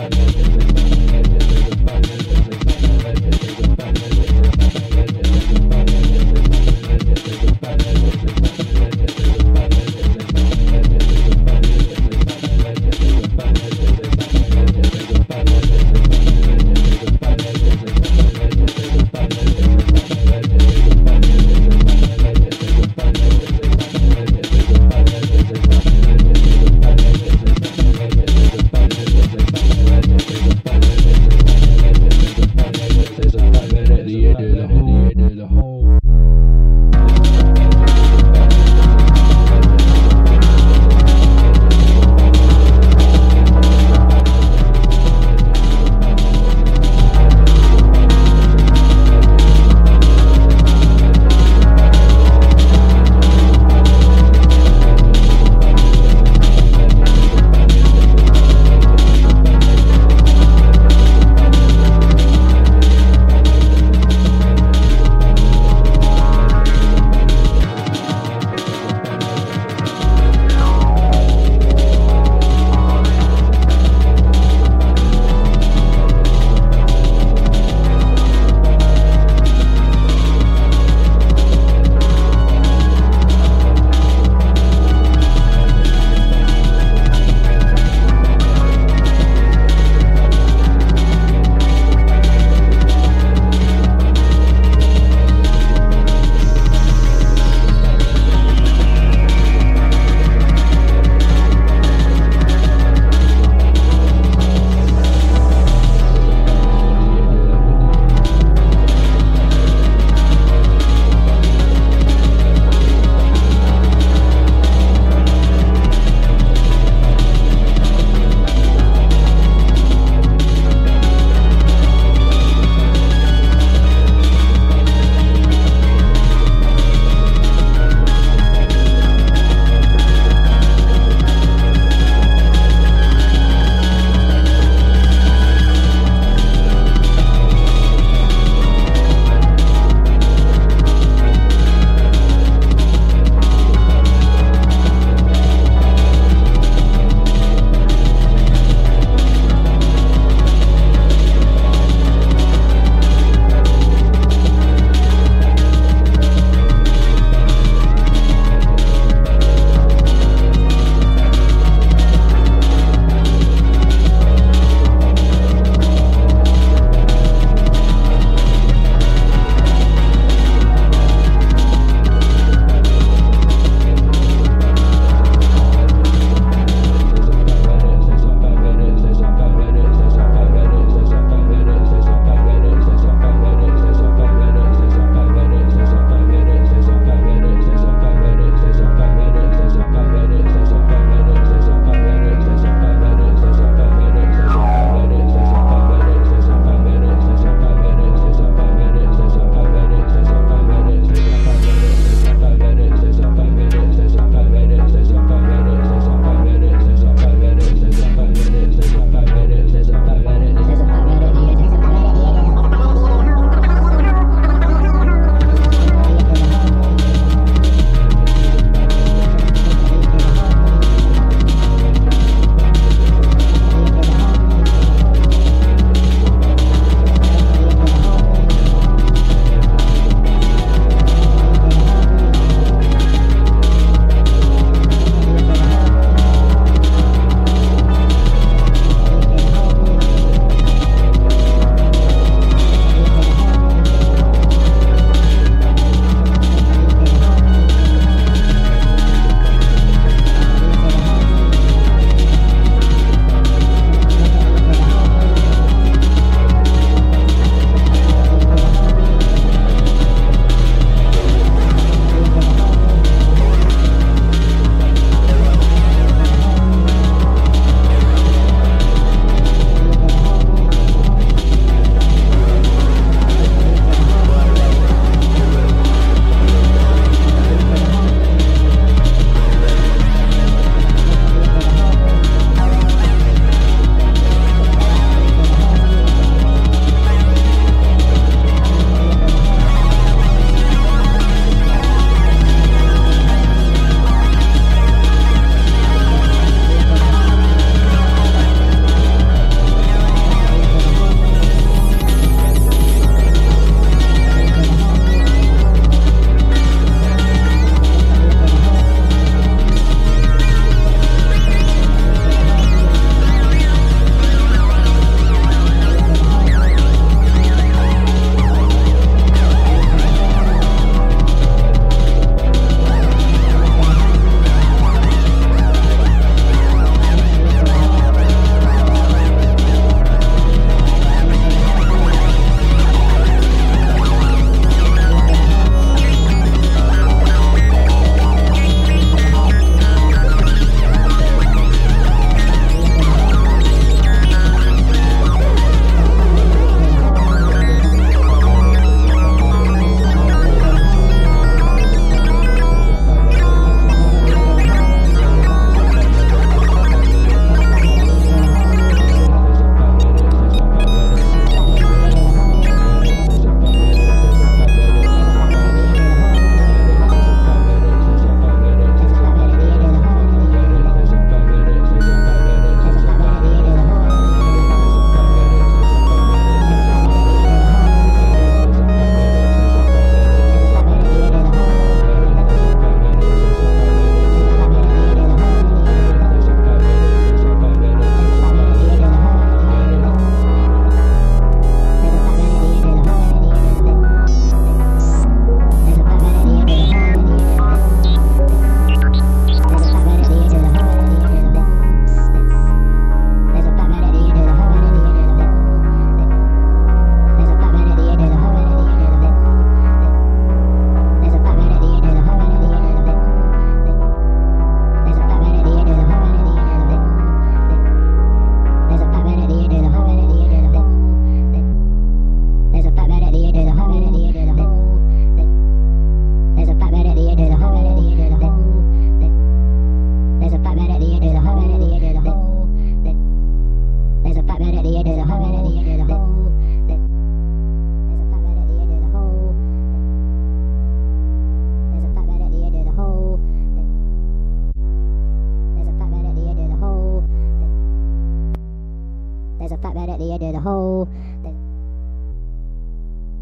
Thank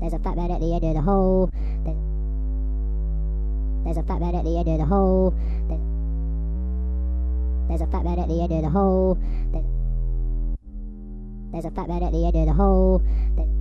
There's a fat man at the end of the hole. There's, there's a fat man at the end of the hole. There's, there's a fat man at the end of the hole. There's, there's a fat man at the end of the hole. There's,